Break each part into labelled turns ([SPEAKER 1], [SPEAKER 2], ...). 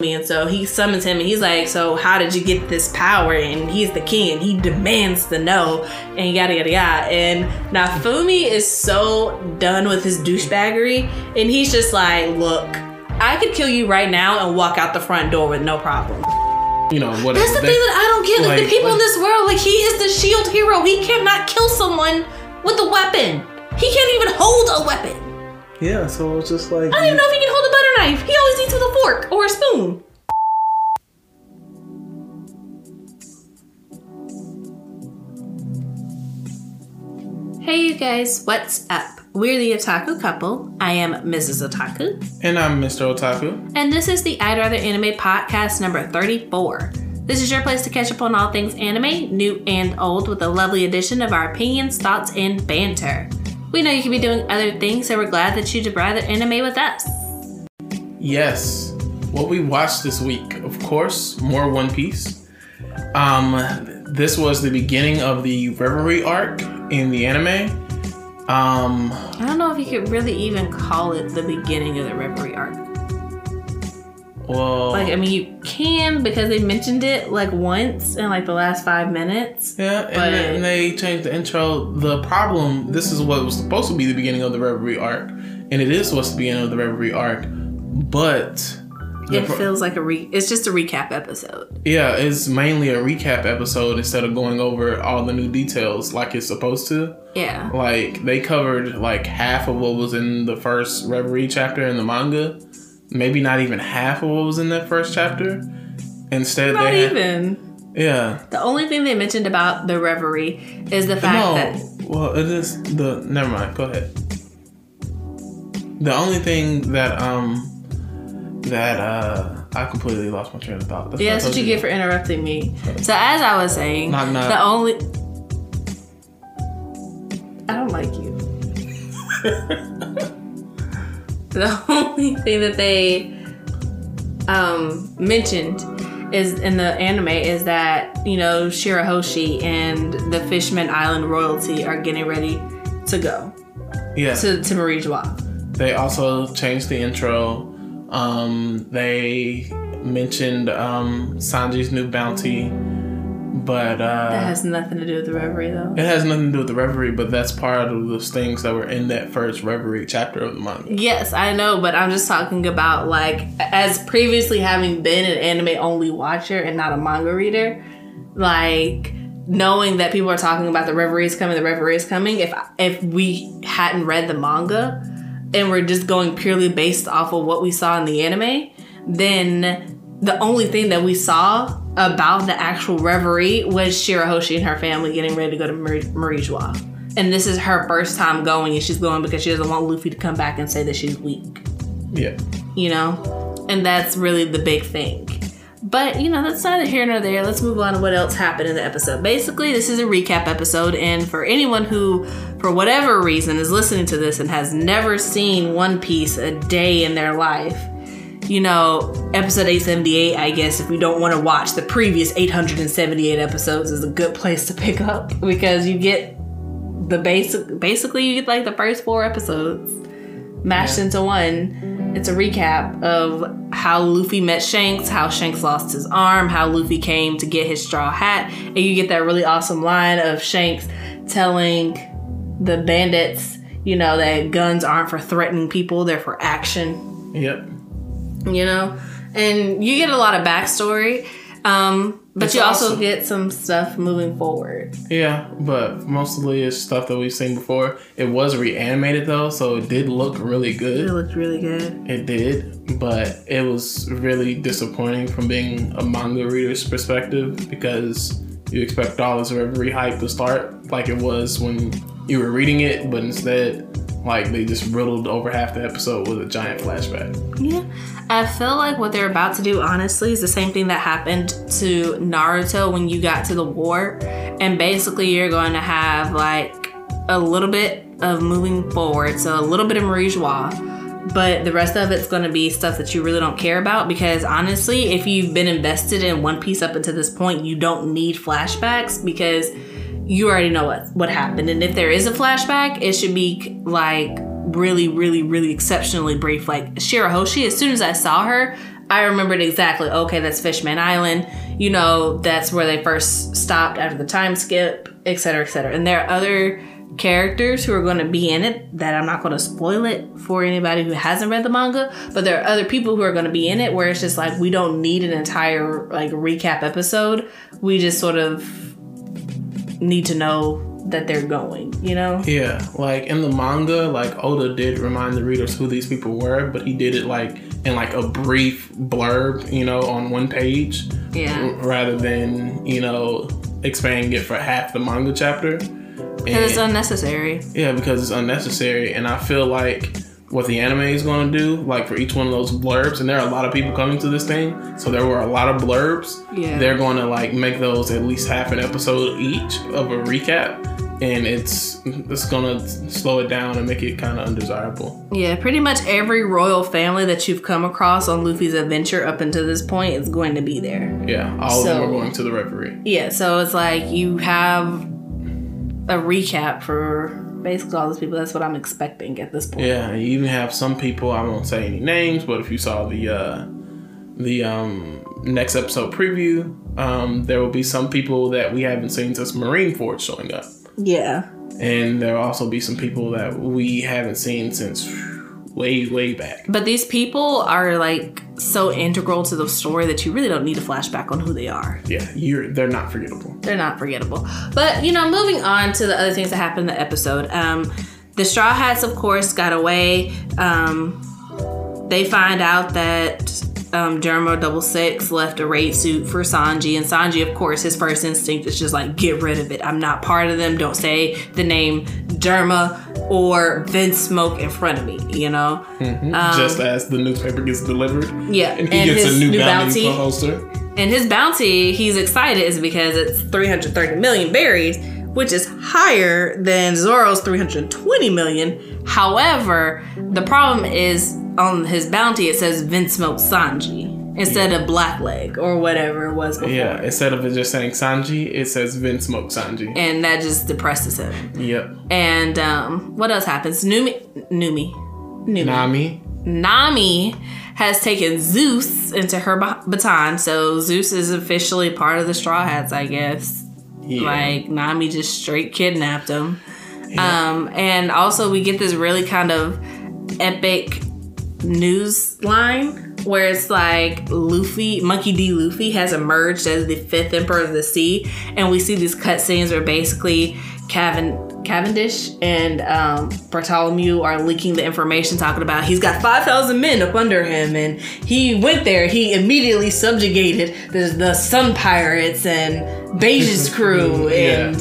[SPEAKER 1] And so he summons him and he's like, So, how did you get this power? And he's the king and he demands to know and yada yada yada. And now Fumi is so done with his douchebaggery and he's just like, Look, I could kill you right now and walk out the front door with no problem.
[SPEAKER 2] You know what?
[SPEAKER 1] That's the
[SPEAKER 2] they-
[SPEAKER 1] thing that I don't get. Like,
[SPEAKER 2] like-
[SPEAKER 1] the people in this world, like he is the shield hero. He cannot kill someone with a weapon. He can't even hold a weapon.
[SPEAKER 2] Yeah, so it's just like
[SPEAKER 1] I don't even know if he can hold a butter knife. He always eats with a fork or a spoon. Hey you guys, what's up? We're the Otaku couple. I am Mrs. Otaku,
[SPEAKER 2] And I'm Mr. Otaku.
[SPEAKER 1] and this is the I'd Rather Anime podcast number 34. This is your place to catch up on all things anime, new and old, with a lovely addition of our opinions, thoughts, and banter. We know you could be doing other things, so we're glad that you'd rather anime with us.
[SPEAKER 2] Yes. What we watched this week, of course, more One Piece. Um this was the beginning of the Reverie arc in the anime. Um
[SPEAKER 1] I don't know if you could really even call it the beginning of the Reverie arc.
[SPEAKER 2] Well
[SPEAKER 1] Like, I mean, you can because they mentioned it like once in like the last five minutes.
[SPEAKER 2] Yeah, and,
[SPEAKER 1] But-
[SPEAKER 2] then they changed the intro. The problem, this is what was supposed to be the beginning of the Reverie arc, and it is supposed to be the end of the Reverie arc, but
[SPEAKER 1] It
[SPEAKER 2] pro-
[SPEAKER 1] feels like a re. It's just a recap episode.
[SPEAKER 2] yeah, it's mainly a recap episode instead of going over all the new details like it's supposed to.
[SPEAKER 1] Yeah.
[SPEAKER 2] Like they covered like half of what was in the first Reverie chapter in the manga, maybe not even half of what was in that first chapter. Instead,
[SPEAKER 1] Not
[SPEAKER 2] they had,
[SPEAKER 1] even.
[SPEAKER 2] yeah.
[SPEAKER 1] The only thing they mentioned about the Reverie is the fact
[SPEAKER 2] No,
[SPEAKER 1] that
[SPEAKER 2] well, it is the. Never mind. Go ahead. The only thing that um that uh I completely lost my train of thought.
[SPEAKER 1] yeah, that's what you get for interrupting me. So as I was saying,
[SPEAKER 2] Knock, knock.
[SPEAKER 1] the only I don't like you. the only thing that they um, mentioned is in the anime is that you know Shirahoshi and the Fishman Island royalty are getting ready to go
[SPEAKER 2] Yeah.
[SPEAKER 1] to to Mary Geoise.
[SPEAKER 2] They also changed the intro. Um, they mentioned um Sanji's new bounty, but uh,
[SPEAKER 1] That has nothing to do with the Reverie though.
[SPEAKER 2] it has nothing to do with the Reverie. But that's part of those things that were in that first Reverie chapter of the manga.
[SPEAKER 1] Yes, I know, but I'm just talking about like as previously having been an anime only watcher and not a manga reader, like knowing that people are talking about the reverie is coming, the reverie is coming. If if we hadn't read the manga and we're just going purely based off of what we saw in the anime, then the only thing that we saw about the actual reverie was Shirahoshi and her family getting ready to go to Mar- Mary Geoise. And this is her first time going, and she's going because she doesn't want Luffy to come back and say that she's weak,
[SPEAKER 2] Yeah.
[SPEAKER 1] you know? And that's really the big thing. But, you know, that's neither here nor there. Let's move on to what else happened in the episode. Basically, this is a recap episode, and for anyone who, for whatever reason, is listening to this and has never seen One Piece a day in their life, you know, episode 878, I guess, if we don't want to watch the previous 878 episodes, is a good place to pick up because you get the basic, basically, you get like the first four episodes mashed
[SPEAKER 2] Yeah.
[SPEAKER 1] into one. It's a recap of how Luffy met Shanks, how Shanks lost his arm, how Luffy came to get his straw hat, and you get that really awesome line of Shanks telling the bandits, you know, that guns aren't for threatening people, they're for action
[SPEAKER 2] Yep.
[SPEAKER 1] You know and you get a lot of backstory um but
[SPEAKER 2] It's
[SPEAKER 1] you also
[SPEAKER 2] awesome.
[SPEAKER 1] get some stuff moving forward
[SPEAKER 2] Yeah, but mostly it's stuff that we've seen before. It was reanimated though, so it did look really good.
[SPEAKER 1] it looked really good
[SPEAKER 2] It did, but it was really disappointing from being a manga reader's perspective because you expect all this reverie hype to start like it was when you were reading it, but instead, like they just riddled over half the episode with a giant flashback.
[SPEAKER 1] yeah. I feel like what they're about to do honestly is the same thing that happened to naruto when you got to the war. And basically you're going to have like a little bit of moving forward so a little bit of joie but the rest of it's going to be stuff that you really don't care about because honestly if you've been invested in one piece up until this point you don't need flashbacks because you already know what what happened and if there is a flashback it should be like really really really exceptionally brief like shirahoshi as soon as i saw her I remembered exactly. Okay, that's Fishman Island. You know, that's where they first stopped after the time skip, et cetera, et cetera. And there are other characters who are going to be in it that I'm not going to spoil it for anybody who hasn't read the manga, but there are other people who are going to be in it where it's just like we don't need an entire like recap episode. We just sort of need to know that they're going, you know?
[SPEAKER 2] Yeah, like in the manga, like Oda did remind the readers who these people were, but he did it like in like a brief blurb, you know, on one page.
[SPEAKER 1] Yeah.
[SPEAKER 2] r- rather than, you know, expanding it for half the manga chapter.
[SPEAKER 1] Because it's unnecessary.
[SPEAKER 2] yeah, because it's unnecessary. And I feel like what the anime is going to do, like for each one of those blurbs, and there are a lot of people coming to this thing, so there were a lot of blurbs.
[SPEAKER 1] Yeah.
[SPEAKER 2] They're going to like make those at least half an episode each of a recap, and it's it's going to slow it down and make it kind of undesirable.
[SPEAKER 1] Yeah, pretty much every royal family that you've come across on Luffy's adventure up until this point is going to be there.
[SPEAKER 2] Yeah, all of them are going to the Reverie.
[SPEAKER 1] Yeah, so it's like you have a recap for basically all those people. That's what I'm expecting at this point.
[SPEAKER 2] Yeah, you even have some people. I won't say any names, but if you saw the uh, the um, next episode preview, um, there will be some people that we haven't seen since Marine Marineford showing up,
[SPEAKER 1] Yeah.
[SPEAKER 2] and there will also be some people that we haven't seen since way way back.
[SPEAKER 1] But these people are like so integral to the story that you really don't need a flashback on who they are.
[SPEAKER 2] Yeah, you're they're not forgettable.
[SPEAKER 1] They're not forgettable. But you know, moving on to the other things that happened in the episode. Um, the Straw Hats, of course, got away. Um, they find out that um, Germa Double Six left a raid suit for Sanji, and Sanji, of course, his first instinct is just like, get rid of it. I'm not part of them. Don't say the name Germa or Vinsmoke in front of me. You know?
[SPEAKER 2] Just as the newspaper gets delivered,
[SPEAKER 1] Yeah,
[SPEAKER 2] and he
[SPEAKER 1] and
[SPEAKER 2] gets
[SPEAKER 1] his
[SPEAKER 2] a new,
[SPEAKER 1] new
[SPEAKER 2] bounty,
[SPEAKER 1] bounty.
[SPEAKER 2] poster.
[SPEAKER 1] And his bounty, he's excited, is because it's 330 million berries, which is higher than Zoro's 320 million. However, the problem is on his bounty, it says Vinsmoke Sanji instead of Blackleg or whatever it was before.
[SPEAKER 2] Yeah, instead of it just saying Sanji, it says Vinsmoke Sanji.
[SPEAKER 1] And that just depresses him.
[SPEAKER 2] Yep.
[SPEAKER 1] And um, what else happens? Numi, Numi, Numi.
[SPEAKER 2] Nami.
[SPEAKER 1] Nami has taken Zeus into her baton, so Zeus is officially part of the Straw Hats, I guess.
[SPEAKER 2] Yeah.
[SPEAKER 1] Like Nami just straight kidnapped him. Um, and also we get this really kind of epic news line where it's like Luffy, Monkey D. Luffy has emerged as the fifth emperor of the sea, and we see these cutscenes where basically Caven, Cavendish and um, Bartholomew are leaking the information, talking about he's got five thousand men up under him, and he went there. He immediately subjugated the, the Sun Pirates and Bege's crew
[SPEAKER 2] Yeah.
[SPEAKER 1] and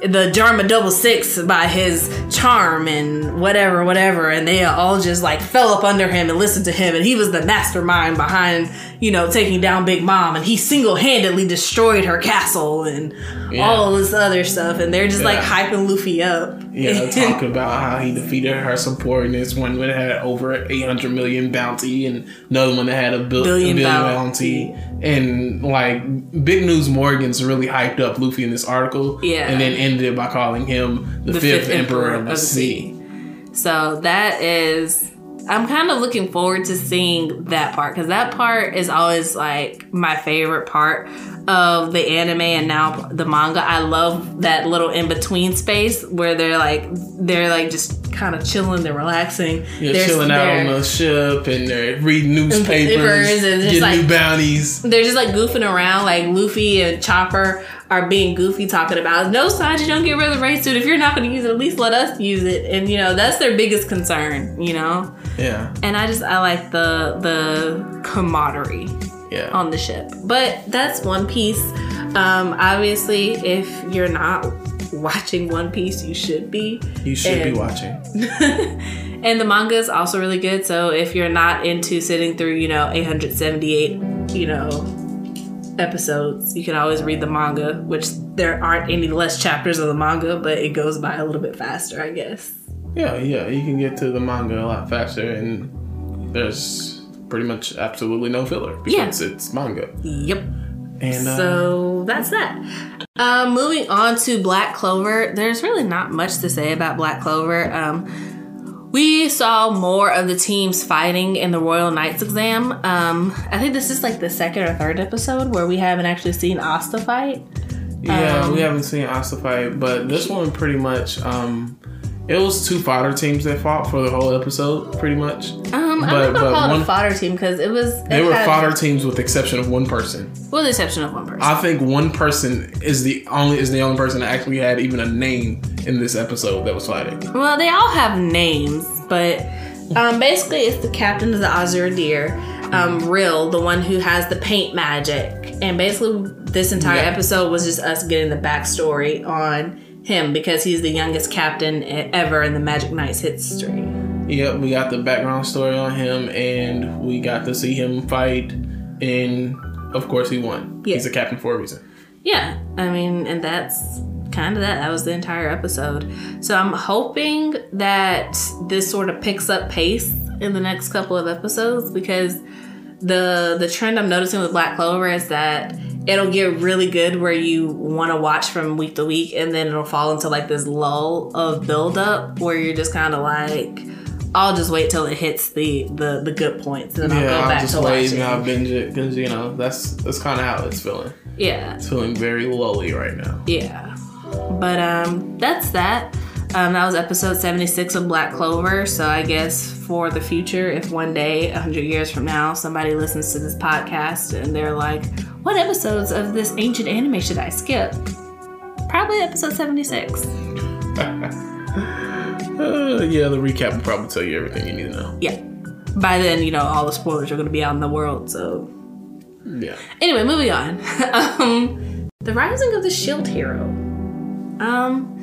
[SPEAKER 1] the Germa Double Six by his charm and whatever, whatever, and they all just like fell up under him and listened to him, and he was the mastermind behind, you know, taking down Big Mom, and he single handedly destroyed her castle and all this other stuff, and they're just like hyping Luffy up.
[SPEAKER 2] Yeah, talk about how he defeated her subordinates. One that had over 800 million bounty, and another one that had a bil-
[SPEAKER 1] Billion
[SPEAKER 2] billion,
[SPEAKER 1] bounty.
[SPEAKER 2] bounty. And like Big News Morgans really hyped up Luffy in this article.
[SPEAKER 1] Yeah.
[SPEAKER 2] And then ended by calling him the, fifth, emperor, of the sea.
[SPEAKER 1] So that is, I'm kind of looking forward to seeing that part because that part is always like my favorite part of the anime and now the manga. I love that little in between space where they're like, they're like just kind of chilling, they're relaxing.
[SPEAKER 2] You're
[SPEAKER 1] They're-
[SPEAKER 2] chilling out on the ship and they're reading newspapers,
[SPEAKER 1] Papers and just
[SPEAKER 2] getting
[SPEAKER 1] like-
[SPEAKER 2] new bounties.
[SPEAKER 1] they're just like goofing around. Like Luffy and Chopper are being goofy, talking about no, Sanji, don't get rid of the race suit. If you're not going to use it, at least let us use it. And you know that's their biggest concern. You know,
[SPEAKER 2] Yeah,
[SPEAKER 1] and I just I like the the camaraderie
[SPEAKER 2] yeah.
[SPEAKER 1] on the ship. But that's One Piece. Um, obviously, if you're not watching One Piece, you should be.
[SPEAKER 2] you should be watching.
[SPEAKER 1] And the manga is also really good. So if you're not into sitting through, you know, 878, you know, episodes, you can always read the manga, which there aren't any less chapters of the manga, but it goes by a little bit faster, I guess.
[SPEAKER 2] Yeah, yeah. You can get to the manga a lot faster, and there's pretty much absolutely no filler because it's manga.
[SPEAKER 1] Yep.
[SPEAKER 2] And uh,
[SPEAKER 1] So that's that. Um, moving on to Black Clover, there's really not much to say about Black Clover. Um, we saw more of the teams fighting in the Royal Knights exam. Um, I think this is like the second or third episode where we haven't actually seen Asta fight.
[SPEAKER 2] Yeah,
[SPEAKER 1] Um,
[SPEAKER 2] we haven't seen Asta fight, but this one pretty much, um, it was two fodder teams that fought for the whole episode, pretty much.
[SPEAKER 1] Um, I'm
[SPEAKER 2] But-
[SPEAKER 1] not gonna
[SPEAKER 2] but
[SPEAKER 1] call it
[SPEAKER 2] one-
[SPEAKER 1] a fodder team because it was.
[SPEAKER 2] They
[SPEAKER 1] it
[SPEAKER 2] were
[SPEAKER 1] had-
[SPEAKER 2] fodder teams with the exception of one person.
[SPEAKER 1] with the exception of one person.
[SPEAKER 2] I think one person is the only is the only person that actually had even a name in this episode that was fighting.
[SPEAKER 1] Well, they all have names, but um, basically, it's the captain of the Azure Deer, um, Rill, the one who has the paint magic. And basically, this entire
[SPEAKER 2] Yeah.
[SPEAKER 1] episode was just us getting the backstory on him because he's the youngest captain ever in the Magic Knights history.
[SPEAKER 2] Yep, we got the background story on him, and we got to see him fight, and of course he won.
[SPEAKER 1] Yeah.
[SPEAKER 2] He's a captain for a reason.
[SPEAKER 1] Yeah, I mean, and that's kind of that. That was the entire episode. So I'm hoping that this sort of picks up pace in the next couple of episodes because the the trend I'm noticing with Black Clover is that it'll get really good where you want to watch from week to week, and then it'll fall into like this lull of build up where you're just kind of like. I'll just wait till it hits the the, the good points, and then I'll
[SPEAKER 2] yeah,
[SPEAKER 1] go
[SPEAKER 2] I'll
[SPEAKER 1] back
[SPEAKER 2] just
[SPEAKER 1] to
[SPEAKER 2] wait
[SPEAKER 1] watching.
[SPEAKER 2] and I'll binge it because you know that's that's kind of how it's feeling.
[SPEAKER 1] Yeah,
[SPEAKER 2] It's feeling very lowly right now.
[SPEAKER 1] Yeah. But um that's that. Um that was episode 76 of Black Clover. So I guess for the future, if one day, 100 years from now, somebody listens to this podcast and they're like, what episodes of this ancient anime should I skip? Probably episode 76.
[SPEAKER 2] Uh, yeah, the recap will probably tell you everything you need to know.
[SPEAKER 1] Yeah. By then, you know, all the spoilers are going to be out in the world. So,
[SPEAKER 2] Yeah.
[SPEAKER 1] anyway, moving on. um, the Rising of the Shield Hero. Um,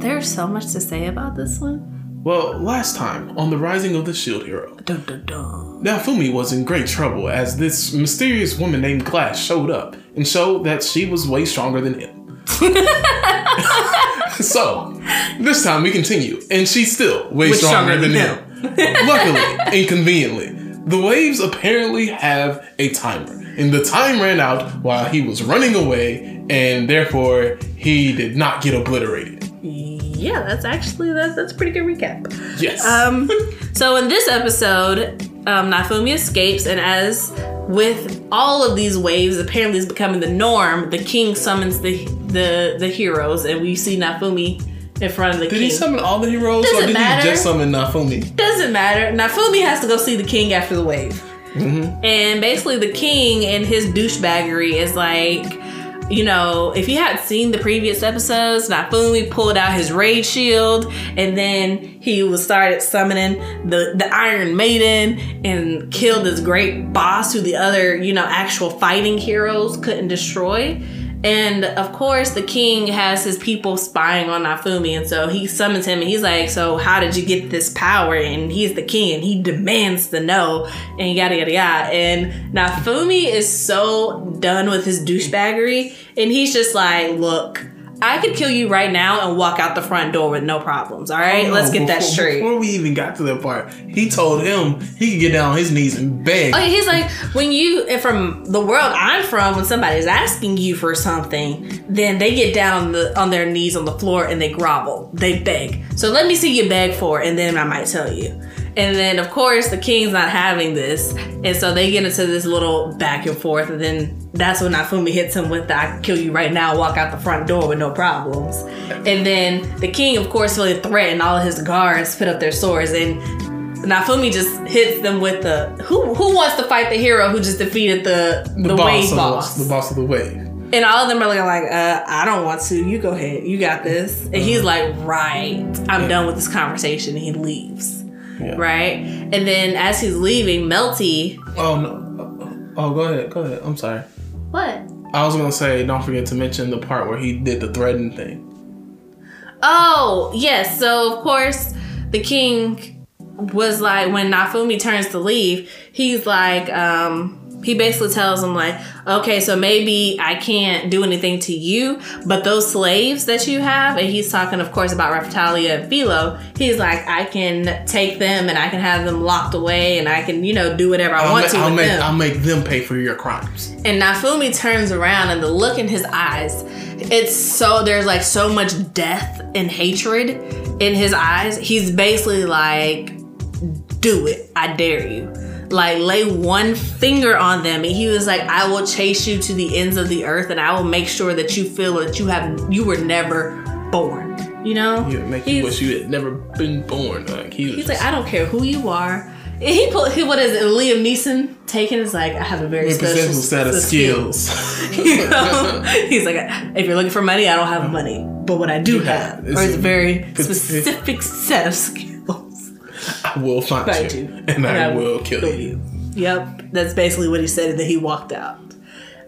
[SPEAKER 1] there's so much to say about this one.
[SPEAKER 2] Well, last time on the Rising of the Shield Hero,
[SPEAKER 1] Dun, dun, dun.
[SPEAKER 2] Naofumi was in great trouble as this mysterious woman named Glass showed up and showed that she was way stronger than him. so, this time we continue, and she's still way stronger,
[SPEAKER 1] stronger
[SPEAKER 2] than,
[SPEAKER 1] than
[SPEAKER 2] him. Luckily and conveniently, the waves apparently have a timer, and the time ran out while he was running away, and therefore he did not get obliterated.
[SPEAKER 1] Yeah, that's actually that, that's a pretty good recap.
[SPEAKER 2] Yes.
[SPEAKER 1] Um, so in this episode, um, Naofumi escapes, and as with all of these waves, apparently is becoming the norm. The king summons the the the heroes, and we see Naofumi in front of the
[SPEAKER 2] did
[SPEAKER 1] king.
[SPEAKER 2] Did he summon all the heroes, or
[SPEAKER 1] Doesn't
[SPEAKER 2] did
[SPEAKER 1] matter.
[SPEAKER 2] he just summon Naofumi?
[SPEAKER 1] Doesn't matter. Naofumi has to go see the king after the wave. And basically, the king and his douchebaggery is like, you know, if you had seen the previous episodes, Naofumi pulled out his raid shield, and then he was started summoning the the Iron Maiden and killed this great boss who the other, you know, actual fighting heroes couldn't destroy. And of course, the king has his people spying on Naofumi, and so he summons him, and he's like, "So how did you get this power?" And he's the king, and he demands to know, and yada yada yada. And Naofumi is so done with his douchebaggery, and he's just like, "Look, I could kill you right now and walk out the front door with no problems. All right, let's get that straight."
[SPEAKER 2] Before we even got to that part, he told him he could get down on his knees and beg.
[SPEAKER 1] Oh, he's like, when you, and from the world I'm from, when somebody's asking you for something, then they get down on, the, on their knees on the floor and they grovel. They beg. So let me see you beg for it, and then I might tell you. And then, of course, the king's not having this. And so they get into this little back and forth. And then that's when Naofumi hits him with the I can kill you right now, walk out the front door with no problems. And then the king, of course, feeling threatened, all of his guards put up their swords. And Naofumi just hits them with the who who wants to fight the hero who just defeated the the, wave boss.
[SPEAKER 2] The, the boss of the wave.
[SPEAKER 1] and all of them are looking like, uh, I don't want to. You go ahead. You got this. And he's like, right. I'm done with this conversation. And he leaves.
[SPEAKER 2] Yeah.
[SPEAKER 1] Right. And then as he's leaving, Melty.
[SPEAKER 2] Oh no. Oh, go ahead. Go ahead. I'm sorry.
[SPEAKER 1] What?
[SPEAKER 2] I was gonna say, don't forget to mention the part where he did the threading thing.
[SPEAKER 1] Oh, yes. So, of course, the king was like, when Naofumi turns to leave, he's like, um, he basically tells him like, okay, so maybe I can't do anything to you, but those slaves that you have, and he's talking, of course, about Raphtalia and Filo. He's like, I can take them and I can have them locked away, and I can, you know, do whatever I
[SPEAKER 2] I'll,
[SPEAKER 1] want
[SPEAKER 2] ma-
[SPEAKER 1] to
[SPEAKER 2] I'll
[SPEAKER 1] with
[SPEAKER 2] make
[SPEAKER 1] them.
[SPEAKER 2] I'll make them pay for your crimes.
[SPEAKER 1] And Naofumi turns around and the look in his eyes, it's so there's like so much death and hatred in his eyes. He's basically like, do it. I dare you. Like lay one finger on them and he was like, I will chase you to the ends of the earth and I will make sure that you feel that you have you were never born. You know?
[SPEAKER 2] He make
[SPEAKER 1] He's-
[SPEAKER 2] you wish you had never been born. Like he was
[SPEAKER 1] He's like, I don't care who you are. And he put he what is it? Liam Neeson taken is like, I have a very
[SPEAKER 2] a
[SPEAKER 1] special
[SPEAKER 2] set of skills.
[SPEAKER 1] you know? He's like, if you're looking for money, I don't have money, but what I do have
[SPEAKER 2] It's
[SPEAKER 1] is a
[SPEAKER 2] a-
[SPEAKER 1] very specific set of skills.
[SPEAKER 2] I will find you,
[SPEAKER 1] you,
[SPEAKER 2] and I, will kill you.
[SPEAKER 1] Yep, that's basically what he said, and then he walked out.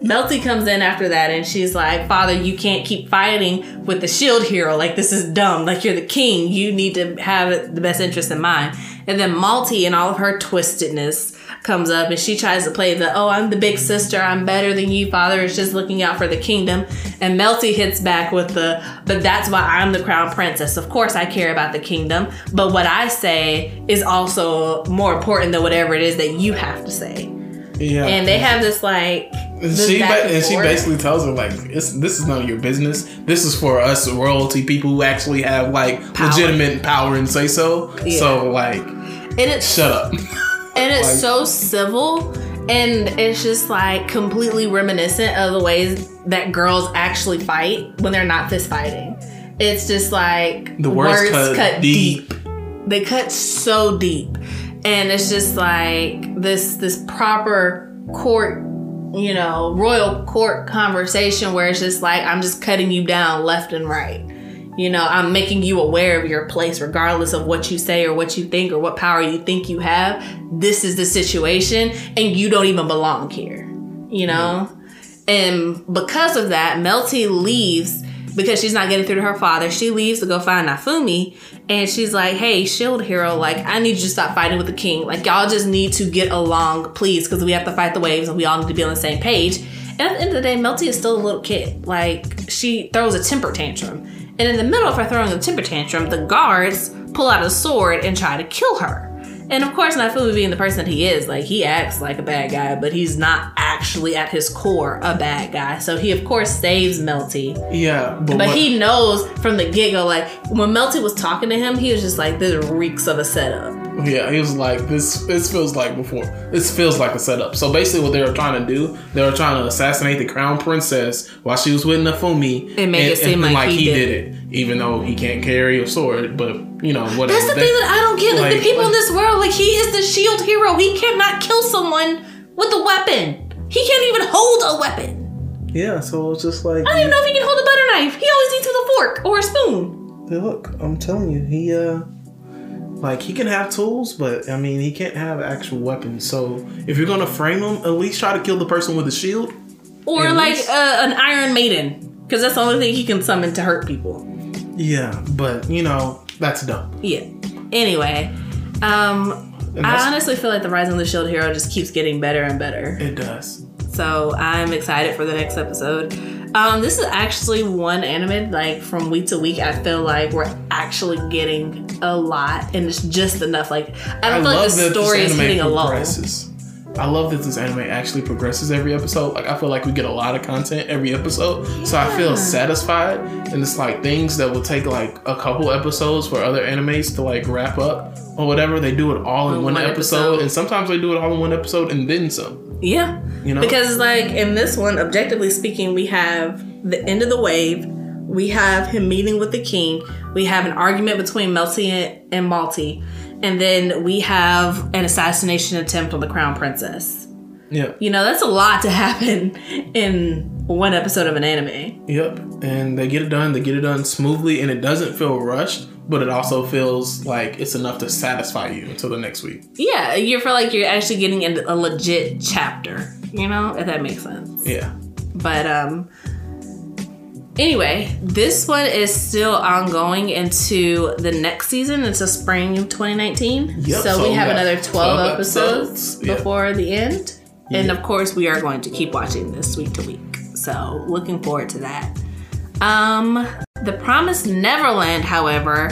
[SPEAKER 1] Melty comes in after that, and she's like, "Father, you can't keep fighting with the shield hero. Like this is dumb. Like you're the king. You need to have the best interest in mind." And then Malty, and all of her twistedness, comes up, and she tries to play the, "Oh, I'm the big sister. I'm better than you. Father is just looking out for the kingdom." And Melty hits back with the, "But that's why I'm the crown princess. Of course, I care about the kingdom, but what I say is also more important than whatever it is that you have to say."
[SPEAKER 2] Yeah,
[SPEAKER 1] and they have this like this
[SPEAKER 2] she ba-
[SPEAKER 1] and
[SPEAKER 2] and she basically tells her like, it's, "This is none of your business. This is for us royalty people who actually have like
[SPEAKER 1] Power.
[SPEAKER 2] legitimate power and say so.
[SPEAKER 1] Yeah.
[SPEAKER 2] So like,
[SPEAKER 1] and it's
[SPEAKER 2] shut up."
[SPEAKER 1] and it's
[SPEAKER 2] like-
[SPEAKER 1] so civil and it's just like completely reminiscent of the ways that girls actually fight when they're not fist fighting. It's just like
[SPEAKER 2] The words cut deep.
[SPEAKER 1] They cut so deep. And it's just like this this proper court, you know, royal court conversation where it's just like I'm just cutting you down left and right. You know, I'm making you aware of your place, regardless of what you say or what you think or what power you think you have. This is the situation, and you don't even belong here. You know? And because of that, Melty leaves because she's not getting through to her father. She leaves to go find Naofumi, and she's like, "Hey, Shield Hero, like I need you to stop fighting with the king. Like y'all just need to get along, please, because we have to fight the waves, and we all need to be on the same page." And at the end of the day, Melty is still a little kid. Like she throws a temper tantrum, and in the middle of her throwing a temper tantrum, the guards pull out a sword and try to kill her. And of course, Naofumi being the person that he is, like he acts like a bad guy, but he's not actually at his core a bad guy. So he of course saves Melty.
[SPEAKER 2] yeah, but,
[SPEAKER 1] But he knows from the get go, like when Melty was talking to him, he was just like, "This reeks of a setup."
[SPEAKER 2] Yeah, he was like, this This feels like before. This feels like a setup. So basically, what they were trying to do, they were trying to assassinate the crown princess while she was with Naofumi,
[SPEAKER 1] And make it seem like he did
[SPEAKER 2] it, even though he can't carry a sword. But you know, whatever.
[SPEAKER 1] That's the
[SPEAKER 2] They-
[SPEAKER 1] thing that I don't get. Like,
[SPEAKER 2] like-
[SPEAKER 1] the people in this world, like he is the shield hero. He cannot kill someone with a weapon. He can't even hold a weapon.
[SPEAKER 2] yeah, so it's just like,
[SPEAKER 1] I don't even know if he can hold a butter knife. He always eats with a fork or a spoon.
[SPEAKER 2] Hey, look, I'm telling you, he uh like he can have tools, but I mean he can't have actual weapons. So if you're gonna frame him, at least try to kill the person with a shield.
[SPEAKER 1] Or
[SPEAKER 2] At
[SPEAKER 1] like uh, an Iron Maiden, because that's the only thing he can summon to hurt people.
[SPEAKER 2] Yeah, but you know, that's dumb.
[SPEAKER 1] Yeah. Anyway, um, I honestly feel like the Rising of the Shield Hero just keeps getting better and better.
[SPEAKER 2] It does.
[SPEAKER 1] So I'm excited for the next episode. Um, this is actually one anime like from week to week. I feel like we're actually getting a lot, and it's just enough. Like I don't feel like the story is hitting a
[SPEAKER 2] progresses. I love that this anime actually progresses every episode. Like I feel like we get a lot of content every episode, so I feel satisfied. And it's like things that will take like a couple episodes for other animes to like wrap up or whatever. They do it all in
[SPEAKER 1] In
[SPEAKER 2] one,
[SPEAKER 1] one
[SPEAKER 2] episode,
[SPEAKER 1] episode.
[SPEAKER 2] and sometimes they do it all in one episode and then some.
[SPEAKER 1] Yeah,
[SPEAKER 2] You know,
[SPEAKER 1] because like in this one, objectively speaking, we have the end of the wave. We have him meeting with the king. We have an argument between Melty and, and Malty. And then we have an assassination attempt on the crown princess.
[SPEAKER 2] yeah,
[SPEAKER 1] You know, that's a lot to happen in one episode of an anime.
[SPEAKER 2] yep. And they get it done. They get it done smoothly, and it doesn't feel rushed. But it also feels like it's enough to satisfy you until the next week.
[SPEAKER 1] Yeah, you feel like you're actually getting a, a legit chapter, you know, if that makes sense.
[SPEAKER 2] Yeah.
[SPEAKER 1] But um anyway, this one is still ongoing into the next season, into spring of 2019.
[SPEAKER 2] Yep,
[SPEAKER 1] so,
[SPEAKER 2] so
[SPEAKER 1] we have another 12,
[SPEAKER 2] 12
[SPEAKER 1] episodes,
[SPEAKER 2] episodes. Yep.
[SPEAKER 1] before the end. And of course, we are going to keep watching this week to week. So, looking forward to that. Um, The Promised Neverland, however,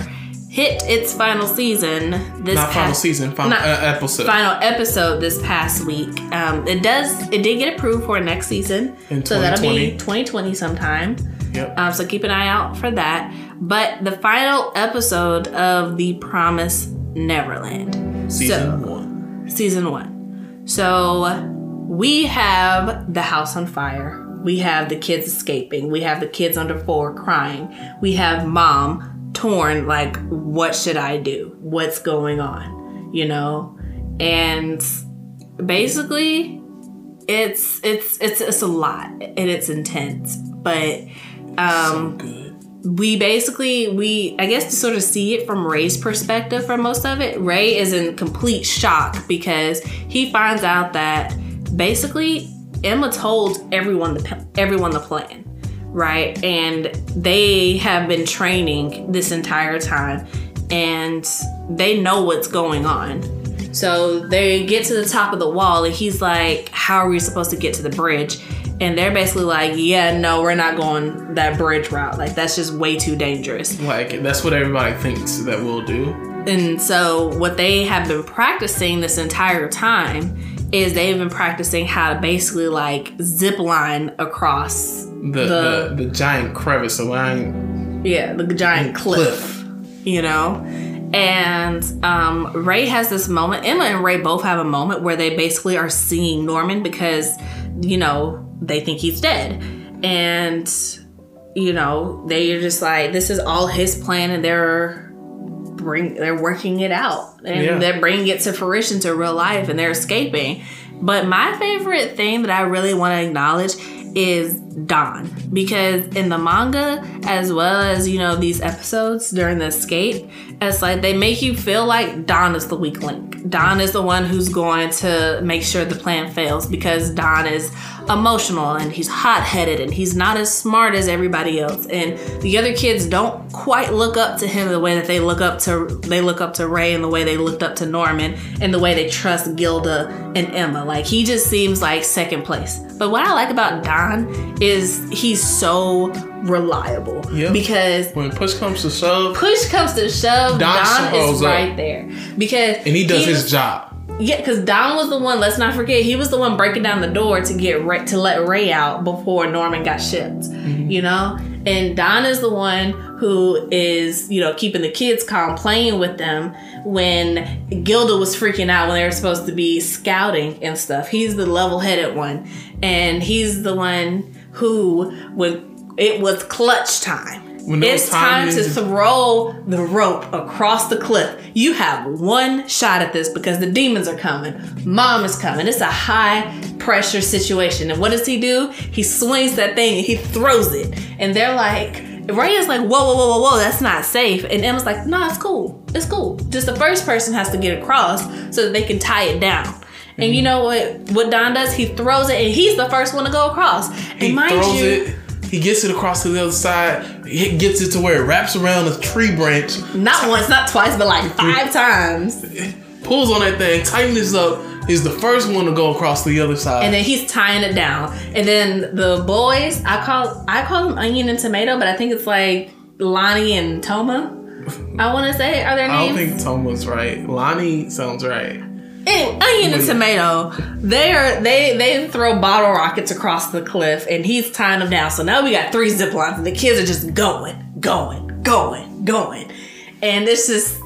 [SPEAKER 1] hit its final season this
[SPEAKER 2] Not
[SPEAKER 1] past
[SPEAKER 2] final season, final
[SPEAKER 1] Not-
[SPEAKER 2] uh, episode.
[SPEAKER 1] final episode this past week. Um, it does it did get approved for next season, so that'll be
[SPEAKER 2] 2020.
[SPEAKER 1] 2020 sometime.
[SPEAKER 2] Yep.
[SPEAKER 1] Um, so keep an eye out for that. But the final episode of The promise Neverland,
[SPEAKER 2] season
[SPEAKER 1] so-
[SPEAKER 2] one.
[SPEAKER 1] season one. So we have the house on fire. We have the kids escaping. We have the kids under four crying. We have mom torn, like, what should I do? What's going on? You know? And basically, it's it's it's it's a lot and it's intense. But um
[SPEAKER 2] Good.
[SPEAKER 1] we basically we i guess to sort of see it from ray's perspective for most of it ray is in complete shock because he finds out that basically emma told everyone the everyone the plan right? And they have been training this entire time and they know what's going on. So they get to the top of the wall and he's like how are we supposed to get to the bridge? And they're basically like yeah no we're not going that bridge route. Like that's just way too dangerous.
[SPEAKER 2] Like that's what everybody thinks that we'll do.
[SPEAKER 1] And so what they have been practicing this entire time is they've been practicing how to basically like zip line across
[SPEAKER 2] The
[SPEAKER 1] The-
[SPEAKER 2] the, the, giant crevice, the line
[SPEAKER 1] yeah the giant cliff,
[SPEAKER 2] cliff.
[SPEAKER 1] you know and um, ray has this moment emma and ray both have a moment where they basically are seeing norman because you know they think he's dead and you know they're just like this is all his plan and they're bring they're working it out and
[SPEAKER 2] Yeah.
[SPEAKER 1] they're bringing it to fruition to real life and they're escaping but my favorite thing that i really want to acknowledge is Don because in the manga as well as you know these episodes during the escape it's like they make you feel like Don is the weak link. Don is the one who's going to make sure the plan fails because Don is emotional and he's hot-headed and he's not as smart as everybody else and the other kids don't quite look up to him the way that they look up to they look up to Ray and the way they looked up to Norman and the way they trust Gilda and Emma like he just seems like second place but what I like about Don is he's so reliable
[SPEAKER 2] Yeah.
[SPEAKER 1] because
[SPEAKER 2] When push comes to shove,
[SPEAKER 1] push comes to shove,
[SPEAKER 2] Don
[SPEAKER 1] Don, is
[SPEAKER 2] up.
[SPEAKER 1] right there because
[SPEAKER 2] and he does
[SPEAKER 1] was-
[SPEAKER 2] his job.
[SPEAKER 1] Yeah, because Don was the one. Let's not forget, he was the one breaking down the door to get Ray, to let Ray out before Norman got shipped. Mm-hmm. You know, and Don is the one who is you know keeping the kids calm, playing with them when Gilda was freaking out when they were supposed to be scouting and stuff. He's the level-headed one, and he's the one who when it was clutch time. It's time to throw the rope across the cliff. You have one shot at this because the demons are coming. Mom is coming. It's a high pressure situation. And what does he do? He swings that thing and he throws it. And they're like, Ray is like, whoa, whoa, whoa, whoa, whoa, that's not safe. And Emma's like, no, it's cool. It's cool. Just the first person has to get across so that they can tie it down. And you mm-hmm. know what? What Don does? He throws it, and he's the first one to go across. And
[SPEAKER 2] He
[SPEAKER 1] mind
[SPEAKER 2] throws
[SPEAKER 1] you,
[SPEAKER 2] it. He gets it across to the other side. He gets it to where it wraps around a tree branch,
[SPEAKER 1] not once, not twice, but like five times.
[SPEAKER 2] pulls on that thing, tightens up. Is the first one to go across the other side.
[SPEAKER 1] and then he's tying it down. And then the boys, I call I call them Onion and Tomato, but I think it's like Lonnie and Toma. I want to say are their names?
[SPEAKER 2] I don't think Tom was right. Lonnie sounds right.
[SPEAKER 1] Anyway, Onion and Tomato, they are they they throw bottle rockets across the cliff, and he's tying them down. So now we got three zip lines, and the kids are just going, going, going, going, and it's just.